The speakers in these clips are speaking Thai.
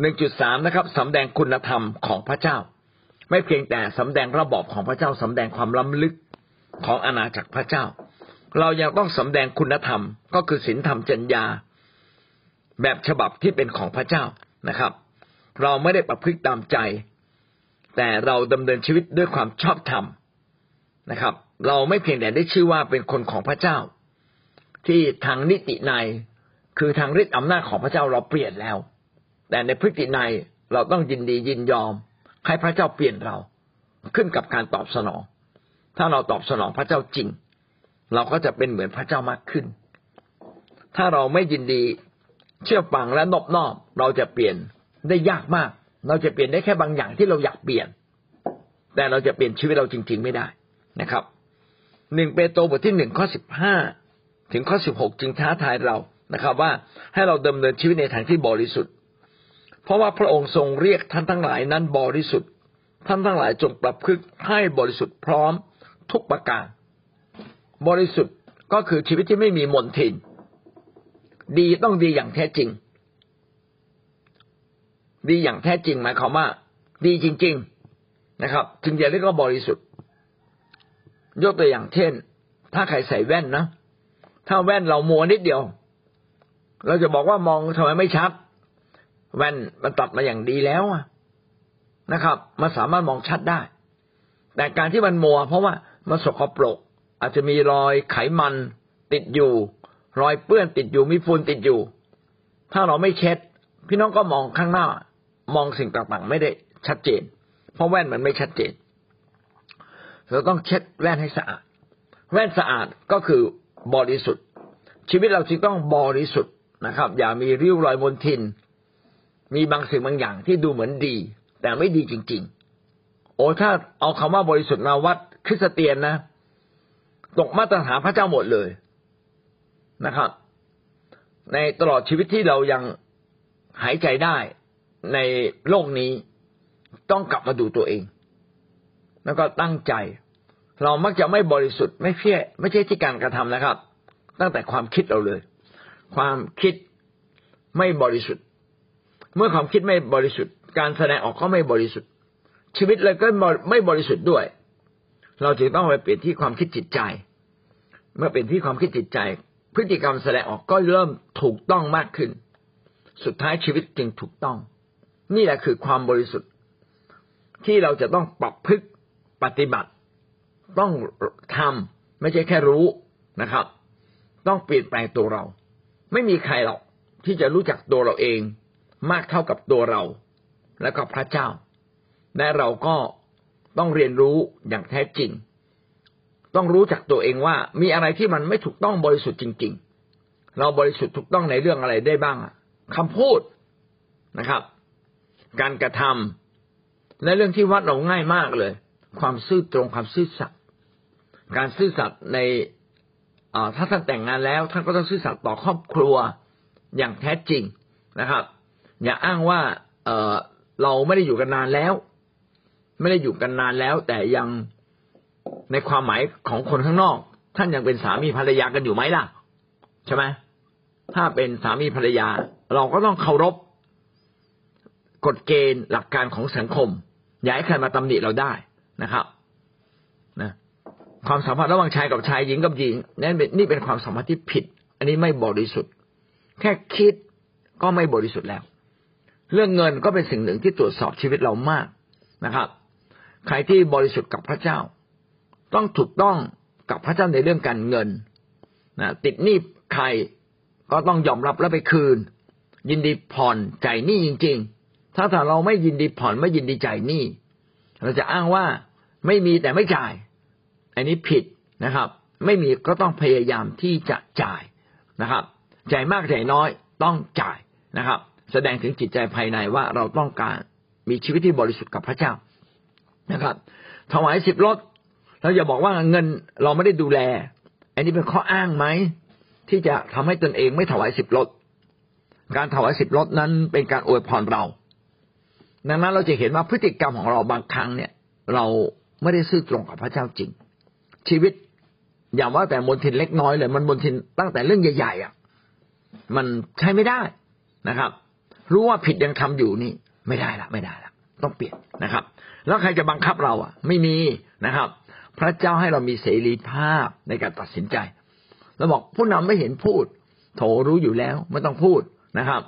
หนึ่งจุดสามนะครับสำแดงคุณธรรมของพระเจ้า ไม่เพียงแต่สำแดงระบอบของพระเจ้าสำแดงความล้ำลึกของอาณาจักรพระเจ้า เรายังต้องสำแดงคุณธรรม ก็คือศีลธรรมจริยา แบบฉบับที่เป็นของพระเจ้านะครับ เราไม่ได้ประพฤติตามใจ แต่เราดำเนินชีวิตด้วยความชอบธรรมนะครับ เราไม่เพียงแต่ได้ชื่อว่าเป็นคนของพระเจ้า ที่ทางนิติในคือทางฤทธิอำนาจของพระเจ้าเราเปลี่ยนแล้ว แต่ในพฤติในเราต้องยินดียินยอม ให้พระเจ้าเปลี่ยนเราขึ้นกับการตอบสนอง ถ้าเราตอบสนองพระเจ้าจริง เราก็จะเป็นเหมือนพระเจ้ามากขึ้น ถ้าเราไม่ยินดีเชื่อฟังและนอบนอบเราจะเปลี่ยนได้ยากมาก เราจะเปลี่ยนได้แค่บางอย่างที่เราอยากเปลี่ยน แต่เราจะเปลี่ยนชีวิตเราจริง ๆ ไม่ได้นะครับหนึ่งเปโตรบทที่หนึ่งข้อสิบห้าถึงข้อสิบหกจึงท้าทายเรานะครับ ว่าให้เราดำเนินชีวิตในทางที่บริสุทธิ์ เพราะว่าพระองค์ทรงเรียกท่านทั้งหลายนั้นบริสุทธิ์ ท่านทั้งหลายจงประพฤติให้บริสุทธิ์พร้อมทุกประการ บริสุทธิ์ก็คือชีวิตที่ไม่มีมลทิน ดีต้องดีอย่างแท้จริง ดีอย่างแท้จริงหมายความว่า ดีจริง ๆนะครับ จึงจะเรียกว่าบริสุทธิ์ ยกตัวอย่างเช่น ถ้าใครใส่แว่นนะ ถ้าแว่นเรามัวนิดเดียว เราจะบอกว่ามองทำไมไม่ชัด แว่นมันตัดมาอย่างดีแล้วนะครับ มันสามารถมองชัดได้ แต่การที่มันมัว เพราะว่ามันสกปรก อาจจะมีรอยไขมันติดอยู่ รอยเปื้อนติดอยู่มีฝุ่นติดอยู่ ถ้าเราไม่เช็ด พี่น้องก็มองข้างหน้า มองสิ่งต่างๆ ไม่ได้ชัดเจน เพราะแว่นมันไม่ชัดเจน เราต้องเช็ดแว่นให้สะอาด แว่นสะอาดก็คือบริสุทธิ์ ชีวิตเราจึงต้องบริสุทธิ์นะครับ อย่ามีริ้วรอยมนทิน มีบางสิ่งบางอย่างที่ดูเหมือนดี แต่ไม่ดีจริง ๆ โอ้ถ้าเอาคำว่าบริสุทธิ์มาวัดคริสเตียนนะตกมาตรฐานพระเจ้าหมดเลยนะครับ ในตลอดชีวิตที่เรายังหายใจได้ในโลกนี้ต้องกลับมาดูตัวเอง แล้วก็ตั้งใจ เรามักจะไม่บริสุทธิ์ไม่เพี้ยไม่ใช่ที่การกระทำนะครับ ตั้งแต่ความคิดเราเลย ความคิดไม่บริสุทธิ์ เมื่อความคิดไม่บริสุทธิ์ การแสดงออกก็ไม่บริสุทธิ์ ชีวิตเลยก็ไม่บริสุทธิ์ด้วย เราจึงต้องไปเปลี่ยนที่ความคิดจิตใจ เมื่อเป็นที่ความคิดจิตใจ พฤติกรรมแสดงออกก็เริ่มถูกต้องมากขึ้น สุดท้ายชีวิตจึงถูกต้อง นี่แหละคือความบริสุทธิ์ ที่เราจะต้องปรับพฤติปฏิบัติ ต้องทำไม่ใช่แค่รู้นะครับ ต้องเปลี่ยนแปลงตัวเรา ไม่มีใครหรอกที่จะรู้จักตัวเราเอง มากเท่ากับตัวเรา และก็พระเจ้า และเราก็ต้องเรียนรู้อย่างแท้จริง ต้องรู้จักตัวเองว่ามีอะไรที่มันไม่ถูกต้องบริสุทธิ์จริง ๆ เราบริสุทธิ์ถูกต้องในเรื่องอะไรได้บ้างคำพูดนะครับ การกระทำและเรื่องที่วัดเราง่ายมากเลย ความซื่อตรงความซื่อสัตย์การซื่อสัตย์ในถ้าท่านแต่งงานแล้ว ท่านก็ต้องซื่อสัตย์ต่อครอบครัวอย่างแท้จริงนะครับ อย่าอ้างว่าเเราไม่ได้อยู่กันนานแล้ว ไม่ได้อยู่กันนานแล้ว แต่ยังในความหมายของคนข้างนอก ท่านยังเป็นสามีภรรยากันอยู่ไหมล่ะ ใช่ไหมถ้าเป็นสามีภรรยา เราก็ต้องเคารพกฎเกณฑ์หลักการของสังคม อย่าให้ใครมาตำหนิเราได้นะครับนะความสัมพันธ์ระหว่างชายกับชายหญิงกับหญิงนั่นนี่เป็นความสัมพันธ์ที่ผิด อันนี้ไม่บริสุทธิ์ แค่คิดก็ไม่บริสุทธิ์แล้ว เรื่องเงินก็เป็นสิ่งหนึ่งที่ตรวจสอบชีวิตเรามากนะครับ ใครที่บริสุทธิ์กับพระเจ้า ต้องถูกต้องกับพระเจ้าในเรื่องการเงินนะติดหนี้ใครก็ต้องยอมรับแล้วไปคืน ยินดีผ่อนจ่ายหนี้จริง ๆ ถ้าถ้าเราไม่ยินดีผ่อนไม่ยินดีจ่ายหนี้เราจะอ้างว่าไม่มีแต่ไม่จ่าย อันนี้ผิดนะครับ ไม่มีก็ต้องพยายามที่จะจ่ายนะครับจ่ายมากจ่ายน้อยต้องจ่ายนะครับ แสดงถึงจิตใจภายในว่าเราต้องการมีชีวิตที่บริสุทธิ์กับพระเจ้านะครับ ถวายสิบรถเราอย่าบอกว่าเงินเราไม่ได้ดูแล อันนี้เป็นข้ออ้างไหมที่จะทำให้ตนเองไม่ถวายสิบรถการถวายสิบรถนั้นเป็นการอวยพรเรา ดังนั้นเราจะเห็นว่าพฤติกรรมของเราบางครั้งเนี่ย เราไม่ได้ซื่อตรงกับพระเจ้าจริง ชีวิตอย่าว่าแต่มนทินเล็กน้อยเลย มันมนทินตั้งแต่เรื่องใหญ่ ๆ อะ มันใช้ไม่ได้นะครับ รู้ว่าผิดยังทำอยู่นี่ ไม่ได้ละไม่ได้ละต้องเปลี่ยนนะครับ แล้วใครจะบังคับเราอะ ไม่มีนะครับ พระเจ้าให้เรามีเสรีภาพในการตัดสินใจเราบอกผู้นำไม่เห็นพูด โถรู้อยู่แล้วไม่ต้องพูดนะครับ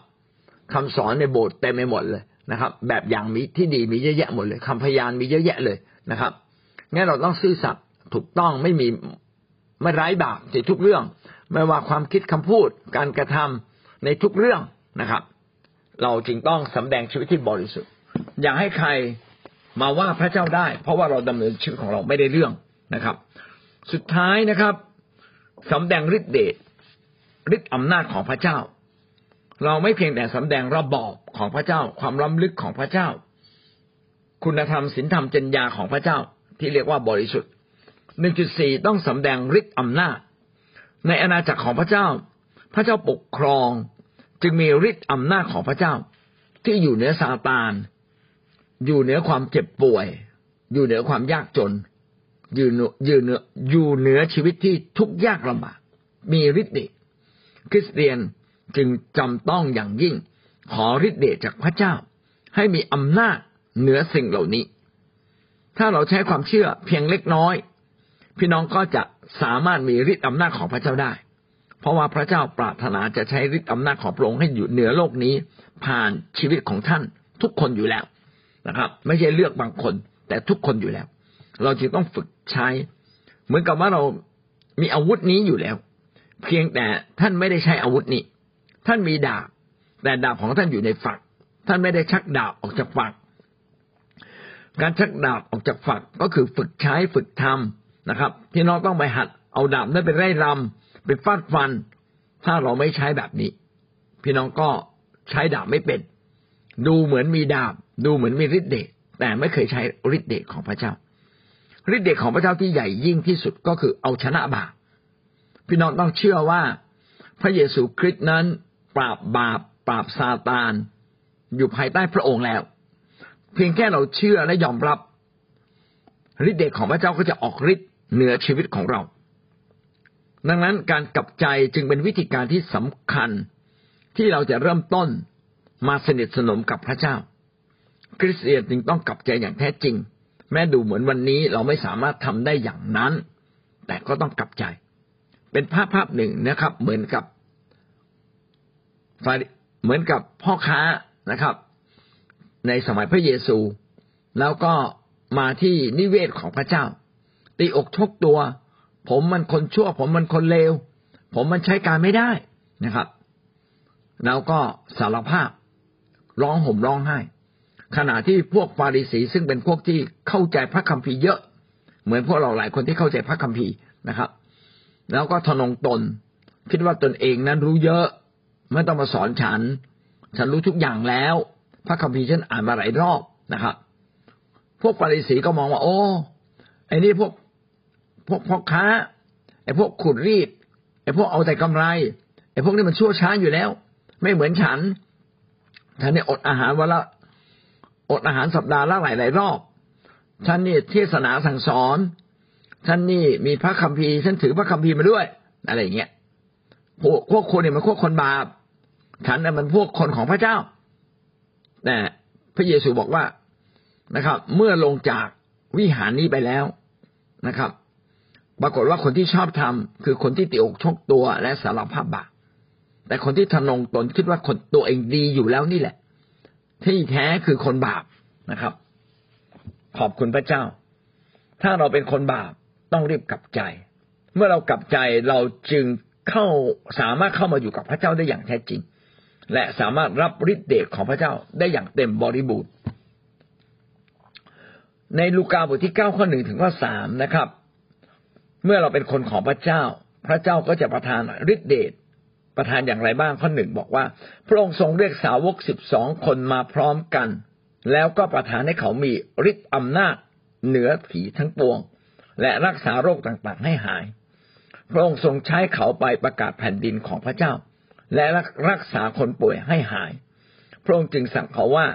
คำสอนในโบสถ์เต็มไปหมดเลยนะครับ แบบอย่างมีที่ดีมีเยอะแยะหมดเลยคำพยานมีเยอะแยะเลยนะครับงั้นเราต้องซื่อสัตย์ถูกต้องไม่มีไม่ไร้บาปในทุกเรื่อง ไม่ว่าความคิดคำพูดการกระทำในทุกเรื่องนะครับ เราจึงต้องสำแดงชีวิตที่บริสุทธิ์ อย่าให้ใครมาว่าพระเจ้าได้ เพราะว่าเราดำเนินชีวิตของเราไม่ได้เรื่องนะครับ สุดท้ายนะครับสำแดงฤทธิเดชฤทธิอำนาจของพระเจ้า เราไม่เพียงแต่สำแดงระบอบของพระเจ้า ความล้ำลึกของพระเจ้า คุณธรรมศีลธรรมจริยาของพระเจ้าที่เรียกว่าบริสุทธิ์หนึ่งจุดสี่ต้องสำแดงฤทธิอำนาจ ในอาณาจักรของพระเจ้า พระเจ้าปกครอง จึงมีฤทธิ์อำนาจของพระเจ้า ที่อยู่เหนือซาตาน อยู่เหนือความเจ็บป่วย อยู่เหนือความยากจน อยู่อยู่เหนืออยู่เหนือชีวิตที่ทุกข์ยากลำบากมีฤทธิ์เดชคริสเตียนจึงจำต้องอย่างยิ่ง ขอฤทธิ์เดชจากพระเจ้า ให้มีอำนาจเหนือสิ่งเหล่านี้ ถ้าเราใช้ความเชื่อเพียงเล็กน้อย พี่น้องก็จะสามารถมีฤทธิ์อำนาจของพระเจ้าได้ ราะว่าพระเจ้าปรารถนาจะใช้ฤทธิ์อำนาจของพระองค์ให้อยู่เหนือโลกนี้ ผ่านชีวิตของท่านทุกคนอยู่แล้วนะครับ ไม่ใช่เลือกบางคน แต่ทุกคนอยู่แล้ว เราจึงต้องฝึกใช้ เหมือนกับว่าเรามีอาวุธนี้อยู่แล้ว เพียงแต่ท่านไม่ได้ใช้อาวุธนี้ ท่านมีดาบแต่ดาบของท่านอยู่ในฝัก ท่านไม่ได้ชักดาบออกจากฝัก การชักดาบออกจากฝักก็คือฝึกใช้ฝึกทำนะครับที่น้องต้องไปหัดเอาดาบนั้นไปไล่รำ ไปฟาดฟัน ถ้าเราไม่ใช้แบบนี้ พี่น้องก็ใช้ดาบไม่เป็น ดูเหมือนมีดาบ ดูเหมือนมีฤทธิ์เดชแต่ไม่เคยใช้ฤทธิ์เดชของพระเจ้าฤทธิ์เดชของพระเจ้าที่ใหญ่ยิ่งที่สุดก็คือเอาชนะบาปพี่น้องต้องเชื่อว่า พระเยซูคริสต์นั้น ปราบบาป ปราบซาตาน อยู่ภายใต้พระองค์แล้ว เพียงแค่เราเชื่อและยอมรับฤทธิ์เดชของพระเจ้าก็จะออกฤทธิ์เหนือชีวิตของเรา ดังนั้นการกลับใจจึงเป็นวิธีการที่สำคัญที่เราจะเริ่มต้นมาสนิทสนมกับพระเจ้า คริสเตียนจึงต้องกลับใจอย่างแท้จริง แม้ดูเหมือนวันนี้เราไม่สามารถทำได้อย่างนั้น แต่ก็ต้องกลับใจ เป็นภาพภาพหนึ่งนะครับ เหมือนกับเหมือนกับพ่อค้านะครับ ในสมัยพระเยซู แล้วก็มาที่นิเวศของพระเจ้าตีอกชกตัว ผมมันคนชั่ว ผมมันคนเลว ผมมันใช้การไม่ได้นะครับแล้วก็สารภาพร้องห่มร้องไห้ ขณะที่พวกฟาริสีซึ่งเป็นพวกที่เข้าใจพระคัมภีร์เยอะ เหมือนพวกเราหลายคนที่เข้าใจพระคัมภีร์นะครับ แล้วก็ทนงตน คิดว่าตนเองนั้นรู้เยอะ ไม่ต้องมาสอนฉัน ฉันรู้ทุกอย่างแล้ว พระคัมภีร์ฉันอ่านมาหลายรอบนะครับ พวกฟาริสีก็มองว่า โอ้ไอ้นี่พวก พวกพ่อค้าไอ้พวกขุดรีดไอ้พวกเอาแต่กำไรไอ้พวกนี้มันชั่วช้าอยู่แล้ว ไม่เหมือนฉันฉันเนี่ยอดอาหารวันละอดอาหารสัปดาห์ละหลายหลายรอบฉันนี่เทศนาสั่งสอนฉันนี่มีพระคัมภีร์ฉันถือพระคัมภีร์มาด้วย อะไรอย่างเงี้ยพวกพวกคนเนี่ยมันพวกคนบาปฉันเนี่ยมันพวกคนของพระเจ้าแต่พระเยซูบอกว่านะครับ เมื่อลงจากวิหารนี้ไปแล้วนะครับ ปรากฏว่าคนที่ชอบทำคือคนที่ติอกชกตัวและสารภาพบาปแต่คนที่ทนงตนคิดว่าคนตัวเองดีอยู่แล้วนี่แหละ ที่แท้คือคนบาปนะครับ ขอบคุณพระเจ้า ถ้าเราเป็นคนบาปต้องรีบกลับใจ เมื่อเรากลับใจเราจึงเข้าสามารถเข้ามาอยู่กับพระเจ้าได้อย่างแท้จริง และสามารถรับฤทธิ์เดชของพระเจ้าได้อย่างเต็มบริบูรณ์ในลูกาบทที่เก้าข้อหนึ่งถึงข้อสามนะครับ เมื่อเราเป็นคนของพระเจ้า พระเจ้าก็จะประทานฤทธิเดชประทานอย่างไรบ้างข้อหนึ่งบอกว่า พระองค์ทรงเรียกสาวกสิบสองคนมาพร้อมกัน แล้วก็ประทานให้เขามีฤทธิ์อำนาจเหนือผีทั้งปวง และรักษาโรคต่างๆให้หาย พระองค์ทรงใช้เขาไปประกาศแผ่นดินของพระเจ้า และรักษาคนป่วยให้หาย พระองค์จึงสั่งเขาว่า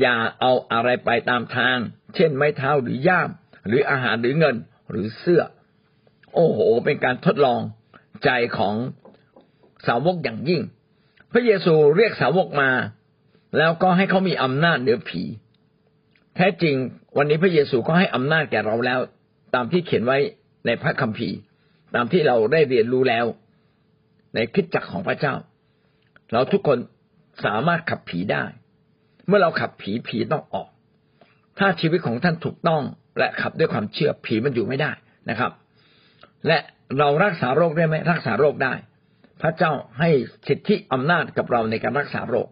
อย่าเอาอะไรไปตามทาง เช่นไม้เท้าหรือย่าม หรืออาหารหรือเงินหรือเสื้อ โอ้โห เป็นการทดลองใจของสาวกอย่างยิ่ง พระเยซูเรียกสาวกมา แล้วก็ให้เขามีอำนาจเหนือผี แท้จริงวันนี้พระเยซูก็ให้อำนาจแก่เราแล้ว ตามที่เขียนไว้ในพระคัมภีร์ ตามที่เราได้เรียนรู้แล้ว ในคริสตจักของพระเจ้า เราทุกคนสามารถขับผีได้ เมื่อเราขับผีผีต้องออก ถ้าชีวิตของท่านถูกต้องและขับด้วยความเชื่อผีมันอยู่ไม่ได้นะครับ และเรารักษาโรคได้ไหมรักษาโรคได้ พระเจ้าให้สิทธิอำนาจกับเราในการรักษาโรค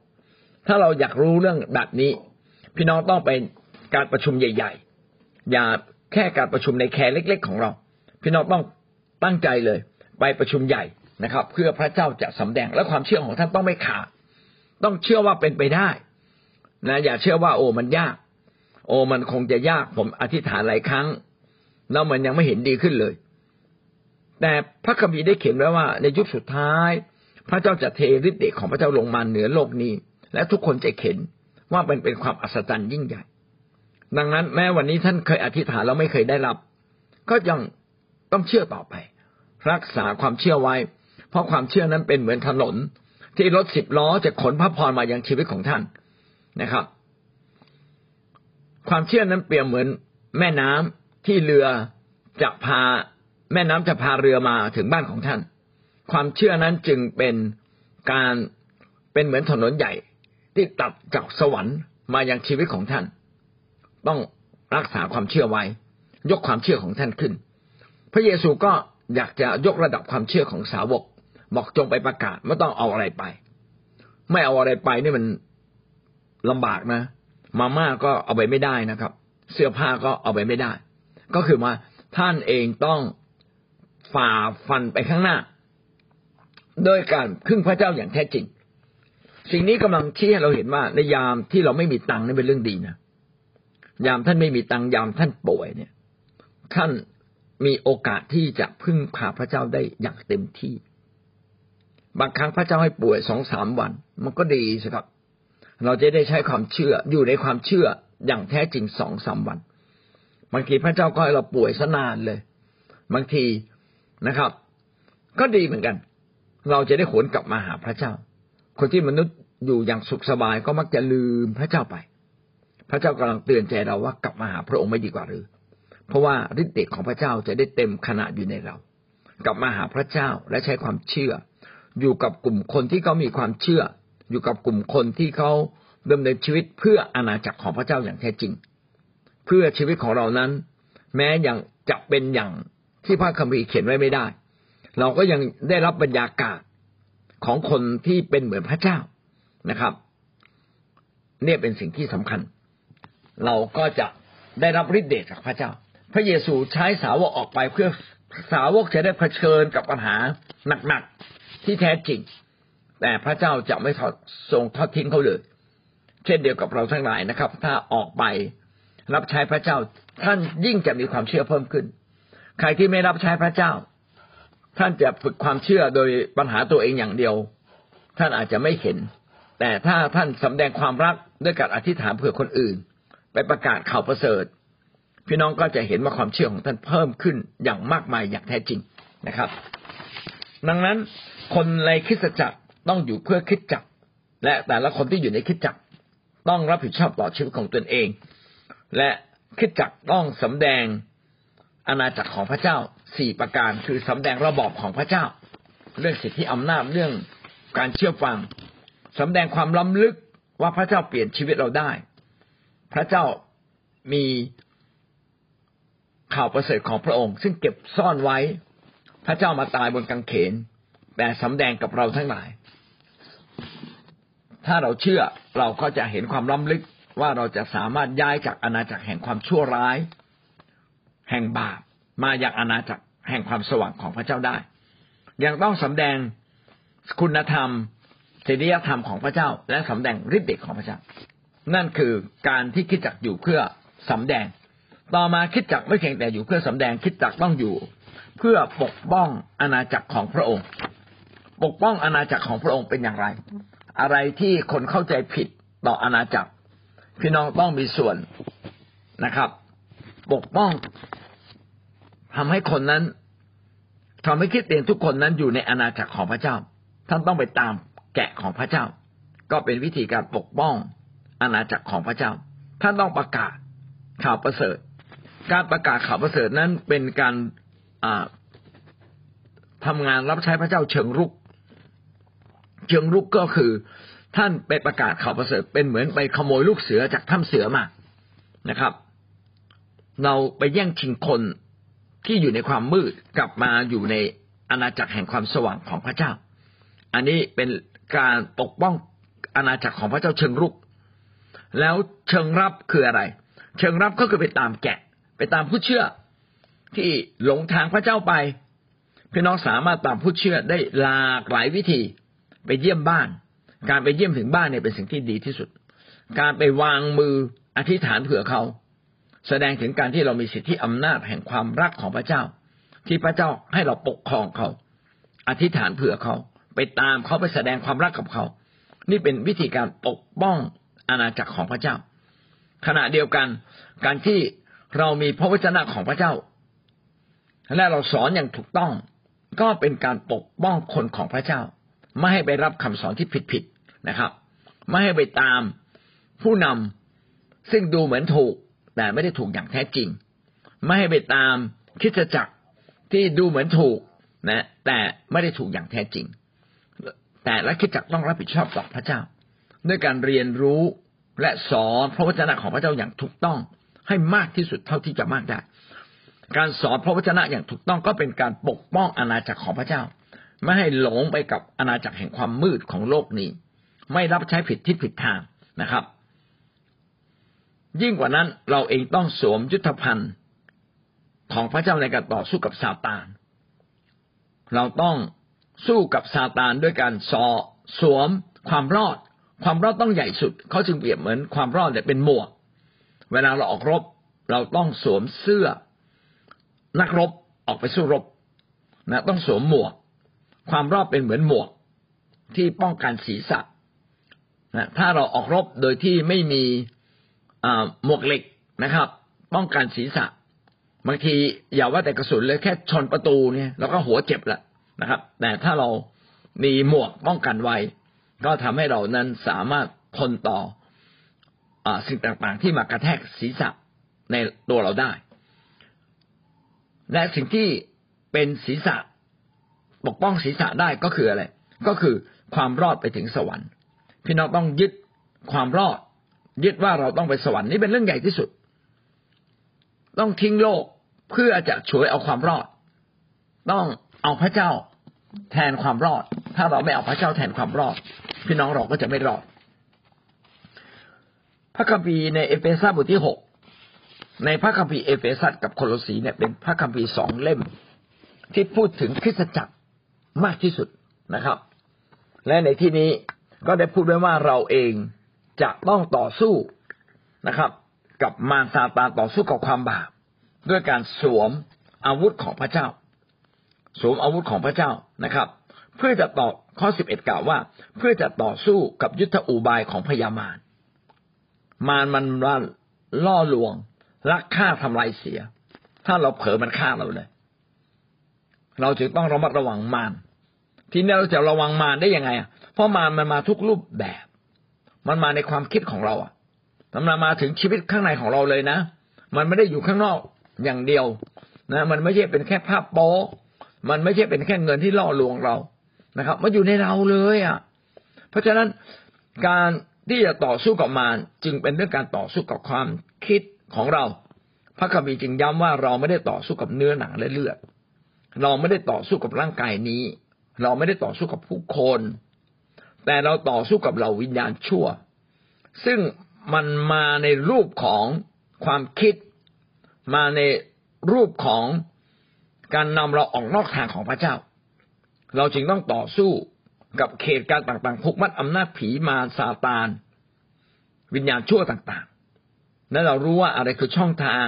ถ้าเราอยากรู้เรื่องแบบนี้ พี่น้องต้องไปการประชุมใหญ่ ๆ อย่าแค่การประชุมในแคร์เล็ก ๆ ของเรา พี่น้องต้องตั้งใจเลย ไปประชุมใหญ่นะครับ เพื่อพระเจ้าจะสำแดงและความเชื่อของท่านต้องไม่ขาดต้องเชื่อว่าเป็นไปได้ นะ อย่าเชื่อว่า โอ้มันยาก โอ้มันคงจะยากผมอธิษฐานหลายครั้ง แล้วมันยังไม่เห็นดีขึ้นเลย แต่พระคัมภีร์ได้เขียนไว้ว่า ในยุคสุดท้าย พระเจ้าจะเทฤทธิ์เดชของพระเจ้าลงมาเหนือโลกนี้ และทุกคนจะเห็นว่าเป็นเป็นความอัศจรรย์ยิ่งใหญ่ ดังนั้นแม้วันนี้ท่านเคยอธิษฐานแล้วไม่เคยได้รับ ก็ยังต้องเชื่อต่อไป รักษาความเชื่อไว้ เพราะความเชื่อนั้นเป็นเหมือนถนน ที่รถสิบล้อจะขนพระพรมายังชีวิตของท่านนะครับ ความเชื่อนั้นเปรียบเหมือนแม่น้ำที่เรือจะพา แม่น้ำจะพาเรือมาถึงบ้านของท่าน ความเชื่อนั้นจึงเป็นการเป็นเหมือนถนนใหญ่ ที่ตัดจากสวรรค์มายังชีวิตของท่าน ต้องรักษาความเชื่อไว้ ยกความเชื่อของท่านขึ้น พระเยซูก็อยากจะยกระดับความเชื่อของสาวก บอกจงไปประกาศไม่ต้องเอาอะไรไป ไม่เอาอะไรไปนี่มันลำบากนะ มาม่าก็เอาไปไม่ได้นะครับ เสื้อผ้าก็เอาไปไม่ได้ ก็คือว่าท่านเองต้อง ฝ่าฟันไปข้างหน้า โดยการพึ่งพระเจ้าอย่างแท้จริง สิ่งนี้กำลังชี้ให้เราเห็นว่าในยามที่เราไม่มีตังค์นี่เป็นเรื่องดีนะยามท่านไม่มีตังค์ยามท่านป่วยเนี่ย ท่านมีโอกาสที่จะพึ่งพาพระเจ้าได้อย่างเต็มที่ บางครั้งพระเจ้าให้ป่วยสองสามวัน มันก็ดีสิครับ เราจะได้ใช้ความเชื่ออยู่ในความเชื่ออย่างแท้จริงสองสามวัน บางทีพระเจ้าก็ให้เราป่วยซะนานเลย บางที นะครับ ก็ดีเหมือนกัน เราจะได้ขนกลับมาหาพระเจ้า คนที่มนุษย์อยู่อย่างสุขสบายก็มักจะลืมพระเจ้าไป พระเจ้ากำลังเตือนใจเราว่ากลับมาหาพระองค์ไม่ดีกว่าหรือ เพราะว่าฤทธิ์เดชของพระเจ้าจะได้เต็มขนาดอยู่ในเรา กลับมาหาพระเจ้าและใช้ความเชื่อ อยู่กับกลุ่มคนที่เขามีความเชื่อ อยู่กับกลุ่มคนที่เขาดำเนินชีวิตเพื่ออาณาจักรของพระเจ้าอย่างแท้จริง เพื่อชีวิตของเรานั้น แม้อยังจะเป็นอย่าง ที่พระคัมภีร์เขียนไว้ไม่ได้ เราก็ยังได้รับบรรยากาศของคนที่เป็นเหมือนพระเจ้านะครับ เนี่ยเป็นสิ่งที่สำคัญ เราก็จะได้รับฤทธิ์เดชจากพระเจ้า พระเยซูใช้สาวกออกไปเพื่อสาวกจะได้เผชิญกับปัญหาหนักๆที่แท้จริง แต่พระเจ้าจะไม่ทอดทรงทอดทิ้งเขาเลย เช่นเดียวกับเราทั้งหลายนะครับ ถ้าออกไปรับใช้พระเจ้าท่านยิ่งจะมีความเชื่อเพิ่มขึ้น ใครที่ไม่รับใช้พระเจ้า ท่านจะฝึกความเชื่อโดยปัญหาตัวเองอย่างเดียว ท่านอาจจะไม่เห็น แต่ถ้าท่านสำแดงความรักด้วยการอธิษฐานเผื่อคนอื่น ไปประกาศข่าวประเสริฐ พี่น้องก็จะเห็นว่าความเชื่อของท่านเพิ่มขึ้นอย่างมากมายอย่างแท้จริงนะครับ ดังนั้นคนในคริสตจักรต้องอยู่เพื่อคริสตจักร และแต่ละคนที่อยู่ในคริสตจักรต้องรับผิดชอบต่อชีวิตของตนเอง และคริสตจักรต้องสำแดง อาณาจักรของพระเจ้าสี่ประการคือสำแดงระบอบของพระเจ้า เรื่องสิทธิอำนาจเรื่องการเชื่อฟังสำแดงความล้ำลึกว่าพระเจ้าเปลี่ยนชีวิตเราได้ พระเจ้ามีข่าวประเสริฐของพระองค์ ซึ่งเก็บซ่อนไว้ พระเจ้ามาตายบนกางเขน แต่สำแดงกับเราทั้งหลาย ถ้าเราเชื่อเราก็จะเห็นความล้ำลึกว่าเราจะสามารถย้ายจากอาณาจักรแห่งความชั่วร้าย แห่งบาปมาอย่างอาณาจักรแห่งความสว่างของพระเจ้าได้ ยังต้องสำแดงคุณธรรมศีลธรรมของพระเจ้า และสำแดงฤทธิ์เดชของพระเจ้า นั่นคือการที่คิดจักอยู่เพื่อสำแดง ต่อมาคิดจักไม่เพียงแต่อยู่เพื่อสำแดงคิดจักต้องอยู่ เพื่อปกป้องอาณาจักรของพระองค์ ปกป้องอาณาจักรของพระองค์เป็นอย่างไร อะไรที่คนเข้าใจผิดต่ออาณาจักร พี่น้องต้องมีส่วนนะครับ ปกป้อง ทำให้คนนั้นทำให้คิดเตียนทุกคนนั้นอยู่ในอาณาจักรของพระเจ้า ท่านต้องไปตามแกะของพระเจ้า ก็เป็นวิธีการปกป้องอาณาจักรของพระเจ้า ท่านต้องประกาศข่าวประเสริฐ การประกาศข่าวประเสริฐนั้นเป็นการทำงานรับใช้พระเจ้าเชิงรุก เชิงรุกก็คือ ท่านไปประกาศข่าวประเสริฐ เป็นเหมือนไปขโมยลูกเสือจากถ้ำเสือมานะครับ เราไปแย่งชิงคน ที่อยู่ในความมืดกลับมาอยู่ในอาณาจักรแห่งความสว่างของพระเจ้า อันนี้เป็นการปกป้องอาณาจักรของพระเจ้าเชิงรุก แล้วเชิงรับคืออะไร เชิงรับก็คือไปตามแกะ ไปตามผู้เชื่อ ที่หลงทางพระเจ้าไป พี่น้องสามารถตามผู้เชื่อได้หลากหลายวิธี ไปเยี่ยมบ้าน การไปเยี่ยมถึงบ้านเนี่ยเป็นสิ่งที่ดีที่สุด การไปวางมืออธิษฐานเผื่อเขา แสดงถึงการที่เรามีสิทธิอำนาจแห่งความรักของพระเจ้า ที่พระเจ้าให้เราปกครองเขา อธิษฐานเผื่อเขา ไปตามเขาไปแสดงความรักกับเขา นี่เป็นวิธีการปกป้องอาณาจักรของพระเจ้า ขณะเดียวกัน การที่เรามีพระวจนะของพระเจ้า และเราสอนอย่างถูกต้องก็เป็นการปกป้องคนของพระเจ้า ไม่ให้ไปรับคำสอนที่ผิดๆนะครับ ไม่ให้ไปตามผู้นำซึ่งดูเหมือนถูก แต่ไม่ได้ถูกอย่างแท้จริง ไม่ให้ไปตามคิดจักรที่ดูเหมือนถูกนะ แต่ไม่ได้ถูกอย่างแท้จริง แต่ละคิดจักรต้องรับผิดชอบต่อพระเจ้า ด้วยการเรียนรู้และสอนพระวจนะของพระเจ้าอย่างถูกต้องให้มากที่สุดเท่าที่จะมากได้ การสอนพระวจนะอย่างถูกต้องก็เป็นการปกป้องอาณาจักรของพระเจ้า ไม่ให้หลงไปกับอาณาจักรแห่งความมืดของโลกนี้ ไม่รับใช้ผิดทิศผิดทางนะครับ ยิ่งกว่านั้นเราเองต้องสวมยุทธภัณฑ์ของพระเจ้าในการต่อสู้กับซาตาน เราต้องสู้กับซาตานด้วยการสอสวม ความรอด ความรอดต้องใหญ่สุด เขาจึงเปรียบเหมือนความรอดเนี่ยเป็นหมวก เวลาเราออกรบ เราต้องสวมเสื้อ นักรบออกไปสู้รบนะต้องสวมหมวก ความรอบเป็นเหมือนหมวก ที่ป้องกันศีรษะนะถ้าเราออกรบโดยที่ไม่มี หมวกเหล็กนะครับ ป้องกันศีรษะ บางทีอย่าว่าแต่กระสุนเลยแค่ชนประตูเนี่ยเราก็หัวเจ็บแล้วนะครับ แต่ถ้าเรามีหมวกป้องกันไว้ ก็ทำให้เรานั้นสามารถทนต่ออสิ่งต่างๆ ที่มากระแทกศีรษะในตัวเราได้ และสิ่งที่เป็นศีรษะปกป้องศีรษะได้ก็คืออะไร ก็คือความรอดไปถึงสวรรค์ พี่น้องต้องยึดความรอด ยึดว่าเราต้องไปสวรรค์นี่เป็นเรื่องใหญ่ที่สุด ต้องทิ้งโลกเพื่อจะช่วยเอาความรอด ต้องเอาพระเจ้าแทนความรอด ถ้าเราไม่เอาพระเจ้าแทนความรอด พี่น้องเราก็จะไม่รอด พระคัมภีร์ในเอเฟซัสบทที่หกในพระคัมภีร์เอเฟซัสกับโคลสีเนี่ยเป็นพระคัมภีร์สองเล่ม ที่พูดถึงคริสตจักรมากที่สุดนะครับ และในที่นี้ก็ได้พูดไว้ว่าเราเอง จะต้องต่อสู้นะครับ กับมารซาตานต่อสู้กับความบาปด้วยการสวมอาวุธของพระเจ้า สวมอาวุธของพระเจ้านะครับ เพื่อจะต่อข้อสิบเอ็ดกล่าวว่า เพื่อจะต่อสู้กับยุทธอุบายของพญามารมารมันล่อลวงลักฆ่าทำลายเสีย ถ้าเราเผลอมันฆ่าเราเลย เราจึงต้องระมัดระวังมารทีนี้เราจะระวังมารได้ยังไงอะเพราะมารมันมาทุกรูปแบบ มันมาในความคิดของเราอะมันมาถึงชีวิตข้างในของเราเลยนะ มันไม่ได้อยู่ข้างนอกอย่างเดียวนะ มันไม่ใช่เป็นแค่ภาพโป๊มันไม่ใช่เป็นแค่เงินที่ล่อลวงเรานะครับ มันอยู่ในเราเลยอะ เพราะฉะนั้นการที่จะต่อสู้กับมารจึงเป็นเรื่องการต่อสู้กับความคิดของเรา พระคัมภีร์จึงย้ำว่าเราไม่ได้ต่อสู้กับเนื้อหนังและเลือด เราไม่ได้ต่อสู้กับร่างกายนี้ เราไม่ได้ต่อสู้กับผู้คน แต่เราต่อสู้กับเราวิญญาณชั่ว ซึ่งมันมาในรูปของความคิด มาในรูปของการนำเราออกนอกทางของพระเจ้า เราจึงต้องต่อสู้กับเขตการต่างๆผูกมัดอำนาจผีมาซาตาน วิญญาณชั่วต่างๆ และเรารู้ว่าอะไรคือช่องทาง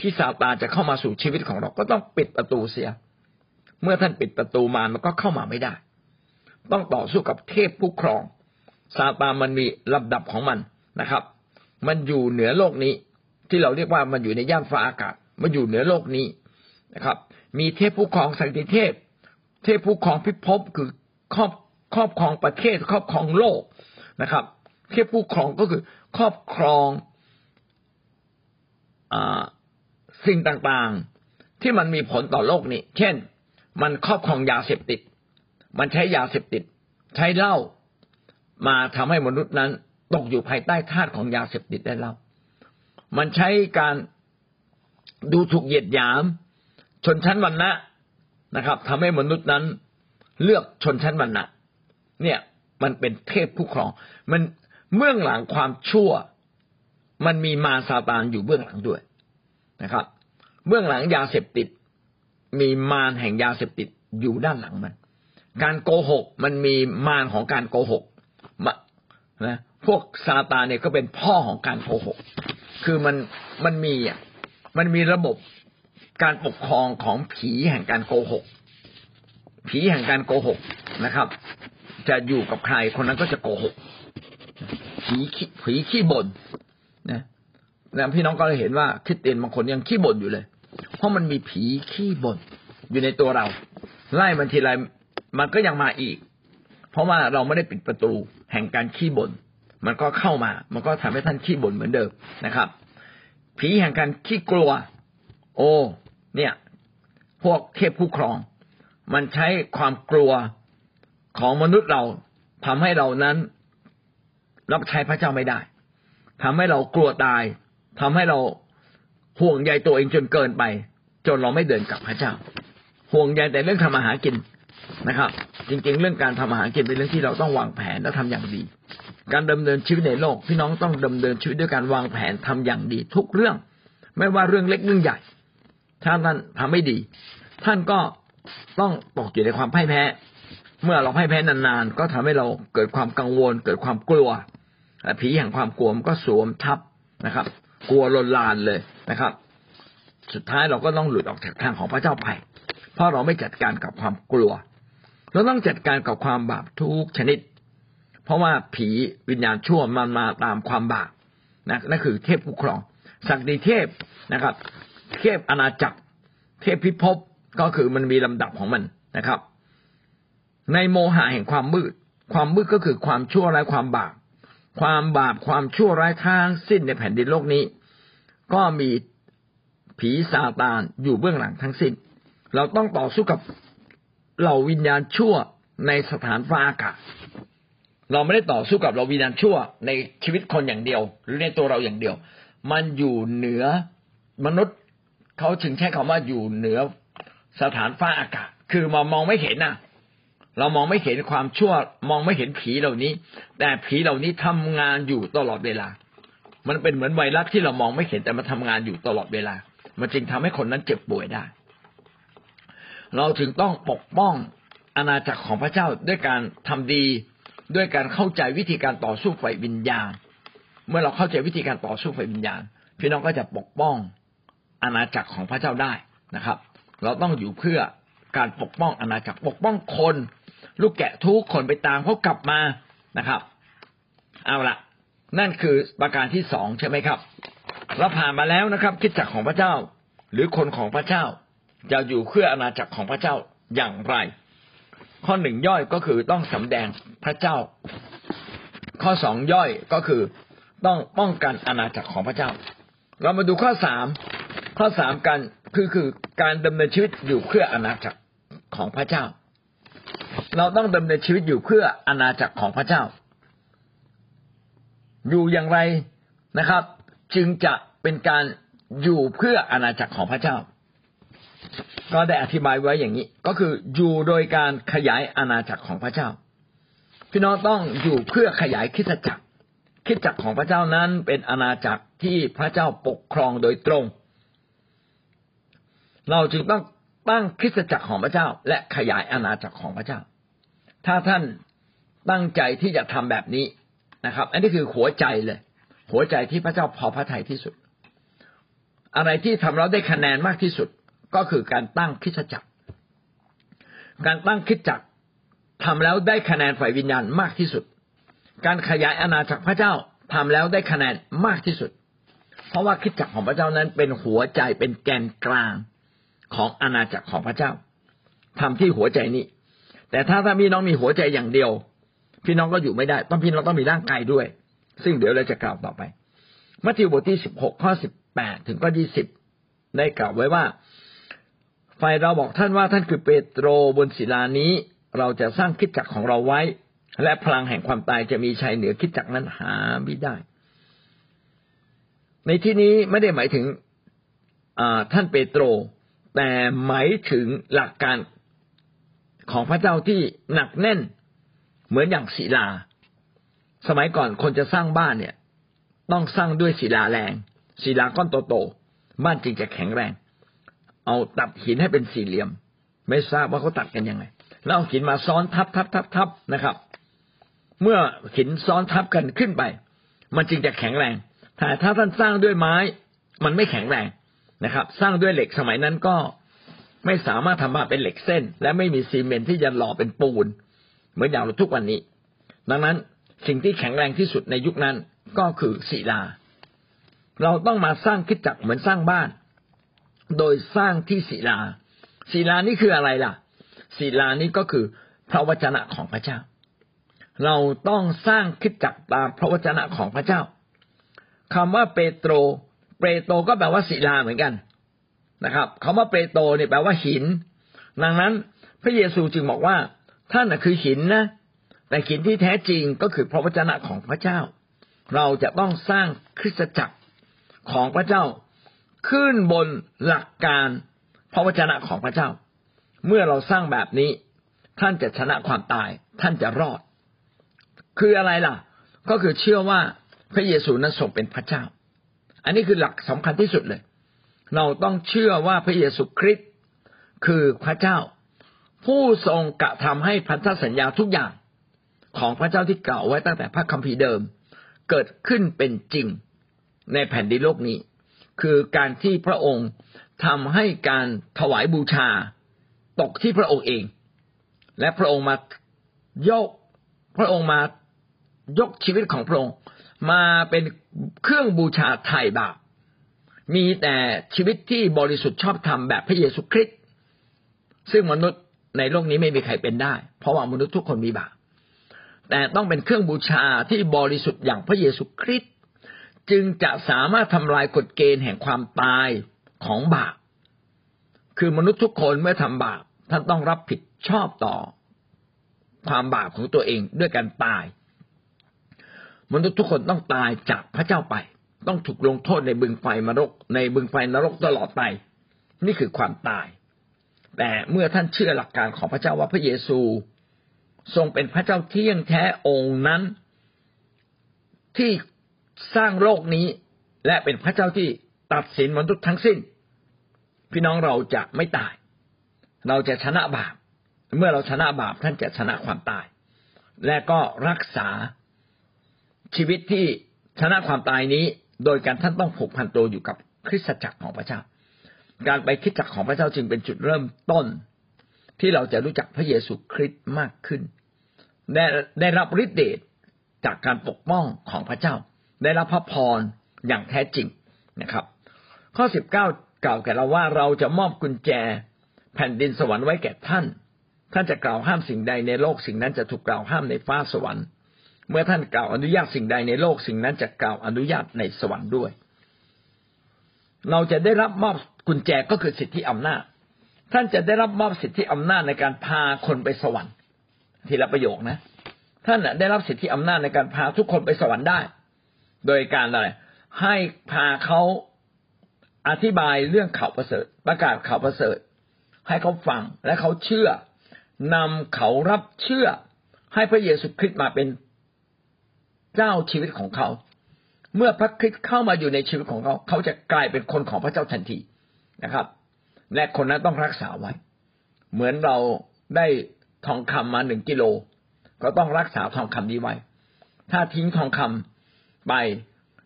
ที่ซาตานจะเข้ามาสู่ชีวิตของเราก็ต้องปิดประตูเสีย เมื่อท่านปิดประตูมามันก็เข้ามาไม่ได้ ต้องต่อสู้กับเทพผู้ครองซาตานมันมีลำดับของมันนะครับ มันอยู่เหนือโลกนี้ ที่เราเรียกว่ามันอยู่ในย่านฟ้าอากาศ มันอยู่เหนือโลกนี้นะครับ มีเทพผู้ครองสันติเทพ เทพผู้ครองพิภพคือครอบครอบครองประเทศครอบครองโลกนะครับ เทพผู้ครองก็คือครอบครองอสิ่งต่างๆ ที่มันมีผลต่อโลกนี้ เช่น มันครอบครองยาเสพติด มันใช้ยาเสพติด ใช้เหล้ามาทำให้มนุษย์นั้น ตกอยู่ภายใต้ทาสของยาเสพติดได้เหล้ามันใช้การดูถูกเหยียดหยาม ชนชั้นวรรณะนะครับทำให้มนุษย์นั้น เลือกชนชั้นวรรณะเนี่ยมันเป็นเทพผู้ครอง มันเบื้องหลังความชั่ว มันมีมาซาตานอยู่เบื้องหลังด้วยนะครับ เบื้องหลังยาเสพติด มีมารแห่งยาเสพติดอยู่ด้านหลังมัน การโกหกมันมีมารของการโกหกนะพวกซาตานเนี่ยก็เป็นพ่อของการโกหก คือมันมันมีอะมันมีระบบการปกครองของผีแห่งการโกหก ผีแห่งการโกหกนะครับ จะอยู่กับใครคนนั้นก็จะโกหก ผีผีขี้บ่นนะแล้วพี่น้องก็เลยเห็นว่าคริสเตียนบางคนยังขี้บ่นอยู่เลย เพราะมันมีผีขี้บ่นอยู่ในตัวเรา ไล่มันทีไร มันก็ยังมาอีก เพราะว่าเราไม่ได้ปิดประตูแห่งการขี้บ่นมันก็เข้ามา มันก็ทำให้ท่านขี้บ่นเหมือนเดิมนะครับ ผีแห่งการขี้กลัว โอ้เนี่ย พวกเทพผู้ครอง มันใช้ความกลัวของมนุษย์เราทำให้เรานั้นรับใช้พระเจ้าไม่ได้ทำให้เรากลัวตายทำให้เราห่วงใยตัวเองจนเกินไป จนเราไม่เดินกับพระเจ้า ห่วงใยแต่เรื่องทำอาหารกิน นะครับ จริงๆ เรื่องการทำอาหารกินเป็นเรื่องที่เราต้องวางแผนและทำอย่างดี การดำเนินชีวิตในโลกพี่น้องต้องดำเนินชีวิตด้วยการวางแผนทำอย่างดี ทุกเรื่อง ไม่ว่าเรื่องเล็กเรื่องใหญ่ ถ้าท่านทำไม่ดี ท่านก็ต้องตกอยู่ในความพ่ายแพ้ เมื่อเราพ่ายแพ้นานๆก็ทำให้เราเกิดความกังวล เกิดความกลัวผีแห่งความกลัวมันก็สวมทับนะครับ กลัวลนลานเลยนะครับ สุดท้ายเราก็ต้องหลุดออกจากทางของพระเจ้าไปเพราะเราไม่จัดการกับความกลัว เราต้องจัดการกับความบาปทุกชนิด เพราะว่าผีวิญญาณชั่วมันมาตามความบาปนะนั่นคือเทพผู้ครองศักดิเทพนะครับ เทพอาณาจักร เทพพิภพก็คือมันมีลำดับของมันนะครับ ในโมหะแห่งความมืด ความมืดก็คือความชั่วร้ายความบาปความบาปความชั่วร้ายทั้งสิ้นในแผ่นดินโลกนี้ ก็มีผีซาตานอยู่เบื้องหลังทั้งสิ้น เราต้องต่อสู้กับ เหล่าวิญญาณชั่วในสถานฟ้าอากาศเราไม่ได้ต่อสู้กับเราวิญญาณชั่วในชีวิตคนอย่างเดียว หรือในตัวเราอย่างเดียว มันอยู่เหนือมนุษย์เขาถึงใช้คำว่าอยู่เหนือสถานฟ้าอากาศ คือมามองไม่เห็นน่ะ เรามองไม่เห็นความชั่ว มองไม่เห็นผีเหล่านี้ แต่ผีเหล่านี้ทำงานอยู่ตลอดเวลา มันเป็นเหมือนไวรัสที่เรามองไม่เห็นแต่มันทางานอยู่ตลอดเวลา มันจึงทำให้คนนั้นเจ็บป่วยได้ เราถึงต้องปกป้องอาณาจักรของพระเจ้าด้วยการทำดีด้วยการเข้าใจวิธีการต่อสู้ไฟวิญญาณ เมื่อเราเข้าใจวิธีการต่อสู้ไฟวิญญาณ พี่น้องก็จะปกป้องอาณาจักรของพระเจ้าได้นะครับ เราต้องอยู่เพื่อการปกป้องอาณาจักรปกป้องคน ลูกแกะทุกคนไปตามเขากลับมานะครับ เอาละนั่นคือประการที่สองใช่ไหมครับเราผ่านมาแล้วนะครับคิดจักรของพระเจ้า หรือคนของพระเจ้า จะอยู่เพื่ออาณาจักรของพระเจ้าอย่างไร ข้อหนึ่งย่อยก็คือต้องสำแดงพระเจ้า ข้อสองย่อยก็คือต้องป้องกันอาณาจักรของพระเจ้า เรามาดูข้อสามข้อสามกันคือคือการดำเนินชีวิตอยู่เพื่ออาณาจักรของพระเจ้า เราต้องดำเนินชีวิตอยู่เพื่ออาณาจักรของพระเจ้า อยู่อย่างไรนะครับ จึงจะเป็นการอยู่เพื่ออาณาจักรของพระเจ้า ก็ได้อธิบายไว้อย่างนี้ ก็คืออยู่โดยการขยายอาณาจักรของพระเจ้า พี่น้องต้องอยู่เพื่อขยายคิดจักรคิดจักรของพระเจ้านั้นเป็นอาณาจักรที่พระเจ้าปกครองโดยตรง เราจึงต้องตั้งคริสตจักรของพระเจ้า และขยายอาณาจักรของพระเจ้า ถ้าท่านตั้งใจที่จะทำแบบนี้นะครับ อันนี้คือหัวใจเลย หัวใจที่พระเจ้าพอพระทัยที่สุด อะไรที่ทำเราได้คะแนนมากที่สุด ก็คือการตั้งคิดจักร การตั้งคิดจักรทำแล้วได้คะแนนฝ่ายวิญญาณมากที่สุด การขยายอาณาจักรพระเจ้าทำแล้วได้คะแนนมากที่สุด เพราะว่าคิดจักรของพระเจ้านั้นเป็นหัวใจเป็นแกนกลางของอาณาจักรของพระเจ้าทำที่หัวใจนี้ แต่ถ้าถ้าพี่น้องมีหัวใจอย่างเดียว พี่น้องก็อยู่ไม่ได้ต้องพี่น้องต้องมีร่างกายด้วย ซึ่งเดี๋ยวเราจะกล่าวต่อไปมัทธิวบทที่สิบหกข้อสิบแปดถึงข้อยี่สิบได้กล่าวไว้ว่า ฝ่ายเราบอกท่านว่าท่านคือเปโตรบนศิลานี้ เราจะสร้างคิดจักรของเราไว้ และพลังแห่งความตายจะมีชัยเหนือคิดจักรนั้นหาไม่ได้ ในที่นี้ไม่ได้หมายถึงท่านเปโตร แต่หมายถึงหลักการของพระเจ้าที่หนักแน่นเหมือนอย่างศิลา สมัยก่อนคนจะสร้างบ้านเนี่ย ต้องสร้างด้วยศิลาแรงศิลาก้อนโตๆบ้านจึงจะแข็งแรง เอาตัดหินให้เป็นสี่เหลี่ยม ไม่ทราบว่าเขาตัดกันยังไง แล้วเอาหินมาซ้อนทับทับทับทับนะครับ เมื่อหินซ้อนทับกันขึ้นไป มันจึงจะแข็งแรงแต่ถ้าท่านสร้างด้วยไม้ มันไม่แข็งแรงนะครับ สร้างด้วยเหล็กสมัยนั้นก็ไม่สามารถทำมาเป็นเหล็กเส้น และไม่มีซีเมนที่จะหล่อเป็นปูน เหมือนอย่างเราทุกวันนี้ ดังนั้นสิ่งที่แข็งแรงที่สุดในยุคนั้นก็คือศิลา เราต้องมาสร้างคิดจักเหมือนสร้างบ้าน โดยสร้างที่ศิลา ศิลานี่คืออะไรล่ะ ศิลานี้ก็คือพระวจนะของพระเจ้า เราต้องสร้างคิดจักตามพระวจนะของพระเจ้าคำว่าเปโตร เปโตรก็แปลว่าศิลาเหมือนกันนะครับคำว่าเปโตรเนี่ยแปลว่าหิน ดังนั้นพระเยซูจึงบอกว่าท่านคือหินนะ แต่หินที่แท้จริงก็คือพระวจนะของพระเจ้า เราจะต้องสร้างคริสตจักรของพระเจ้า ขึ้นบนหลักการพระวจนะของพระเจ้า เมื่อเราสร้างแบบนี้ ท่านจะชนะความตาย ท่านจะรอด คืออะไรล่ะ ก็คือเชื่อว่าพระเยซูนั้นทรงเป็นพระเจ้า อันนี้คือหลักสำคัญที่สุดเลย เราต้องเชื่อว่าพระเยซูคริสต์คือพระเจ้า ผู้ทรงกระทำให้พันธสัญญาทุกอย่างของพระเจ้าที่กล่าวไว้ตั้งแต่พระคัมภีร์เดิม เกิดขึ้นเป็นจริงในแผ่นดินโลกนี้ คือการที่พระองค์ทำให้การถวายบูชาตกที่พระองค์เอง และพระองค์มายกพระองค์มายกชีวิตของพระองค์ มาเป็นเครื่องบูชาไถ่บาปมีแต่ชีวิตที่บริสุทธิ์ชอบธรรมแบบพระเยซูคริสต์ซึ่งมนุษย์ในโลกนี้ไม่มีใครเป็นได้ เพราะว่ามนุษย์ทุกคนมีบาปแต่ต้องเป็นเครื่องบูชาที่บริสุทธิ์อย่างพระเยซูคริสต์ จึงจะสามารถทำลายกฎเกณฑ์แห่งความตายของบาป คือมนุษย์ทุกคนเมื่อทำบาปท่านต้องรับผิดชอบต่อ ความบาปของตัวเองด้วยการตาย มนุษย์ทุกคนต้องตายจากพระเจ้าไป ต้องถูกลงโทษในบึงไฟนรก ในบึงไฟนรกตลอดไป นี่คือความตาย แต่เมื่อท่านเชื่อหลักการของพระเจ้าว่าพระเยซู ทรงเป็นพระเจ้าเที่ยงแท้องค์นั้น ที่ สร้างโลกนี้และเป็นพระเจ้าที่ตัดสินมนุษย์ทั้งสิ้น พี่น้องเราจะไม่ตาย เราจะชนะบาป เมื่อเราชนะบาปท่านจะชนะความตาย และก็รักษาชีวิตที่ชนะความตายนี้ โดยการท่านต้องผูกพันตัวอยู่กับคริสตจักรของพระเจ้า การไปคริสตจักรของพระเจ้าจึงเป็นจุดเริ่มต้น ที่เราจะรู้จักพระเยซูคริสต์มากขึ้น ได้ได้รับฤทธิเดชจากการปกป้องของพระเจ้า ได้รับพระพรอย่างแท้จริงนะครับ ข้อสิบเก้ากล่าวแก่เราว่าเราจะมอบกุญแจ แผ่นดินสวรรค์ไว้แก่ท่าน ท่านจะกล่าวห้ามสิ่งใดในโลกสิ่งนั้นจะถูกกล่าวห้ามในฟ้าสวรรค์ เมื่อท่านกล่าวอนุญาตสิ่งใดในโลกสิ่งนั้นจะกล่าวอนุญาตในสวรรค์ด้วย เราจะได้รับมอบกุญแจก็คือสิทธิอำนาจ ท่านจะได้รับมอบสิทธิอำนาจในการพาคนไปสวรรค์ ทีละประโยคนะ ท่านได้รับสิทธิอำนาจในการพาทุกคนไปสวรรค์ได้ โดยการอะไรให้พาเขาอธิบายเรื่องข่าวประเสริฐ ประกาศข่าวประเสริฐ ให้เขาฟังและเขาเชื่อนำเขารับเชื่อ ให้พระเยซูคริสต์มาเป็นเจ้าชีวิตของเขา เมื่อพระคริสต์เข้ามาอยู่ในชีวิตของเขา เขาจะกลายเป็นคนของพระเจ้าทันทีนะครับ และคนนั้นต้องรักษาไว้ เหมือนเราได้ทองคำมาหนึ่งกิโล ก็ต้องรักษาทองคำนี้ไว้ ถ้าทิ้งทองคำ ไป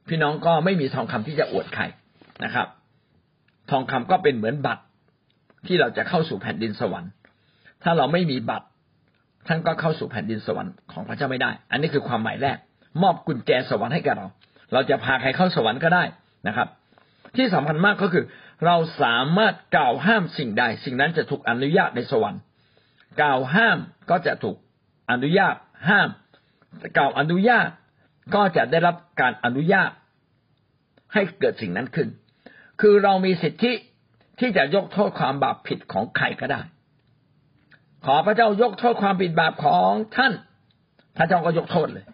พี่น้องก็ไม่มีทองคำที่จะอวดใครนะครับ ทองคำก็เป็นเหมือนบัตรที่เราจะเข้าสู่แผ่นดินสวรรค์ ถ้าเราไม่มีบัตร ท่านก็เข้าสู่แผ่นดินสวรรค์ของพระเจ้าไม่ได้ อันนี้คือความหมายแรก มอบกุญแจสวรรค์ให้กับเรา เราจะพาใครเข้าสวรรค์ก็ได้นะครับ ที่สำคัญมากก็คือ เราสามารถกล่าวห้ามสิ่งใด สิ่งนั้นจะถูกอนุญาตในสวรรค์กล่าวห้ามก็จะถูกอนุญาตห้ามกล่าวอนุญาต ก็จะได้รับการอนุญาตให้เกิดสิ่งนั้นขึ้น คือเรามีสิทธิที่จะยกโทษความบาปผิดของใครก็ได้ ขอพระเจ้ายกโทษความผิดบาปของท่าน พระเจ้าก็ยกโทษเลย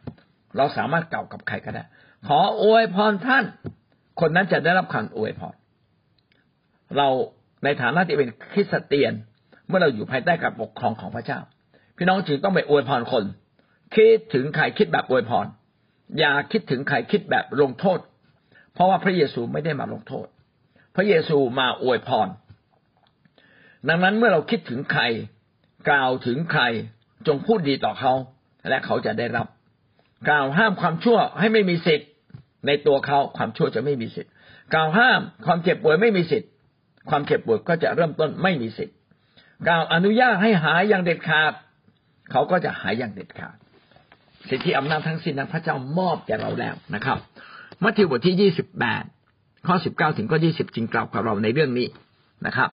เราสามารถกล่าวกับใครก็ได้ ขออวยพรท่าน คนนั้นจะได้รับคำอวยพร เราในฐานะที่เป็นคริสเตียน เมื่อเราอยู่ภายใต้การปกครองของพระเจ้า พี่น้องจึงต้องไปอวยพรคน คิดถึงใครคิดแบบอวยพร อย่าคิดถึงใครคิดแบบลงโทษ เพราะว่าพระเยซูไม่ได้มาลงโทษ พระเยซูมาอวยพร ดังนั้นเมื่อเราคิดถึงใคร กล่าวถึงใครจงพูดดีต่อเขา และเขาจะได้รับ กล่าวห้ามความชั่วให้ไม่มีสิทธิ์ ในตัวเขาความชั่วจะไม่มีสิทธิ์ กล่าวห้ามความเจ็บป่วยไม่มีสิทธิ์ ความเจ็บป่วยก็จะเริ่มต้นไม่มีสิทธิ์ กล่าวอนุญาตให้หายอย่างเด็ดขาด เขาก็จะหายอย่างเด็ดขาด สิทธิอำนาจทั้งสิ้นนั้นพระเจ้ามอบแก่เราแล้วนะครับมัทธิวบทที่ยี่สิบแปดข้อสิบเก้าถึงข้อยี่สิบจึงกล่าวกับเราในเรื่องนี้นะครับ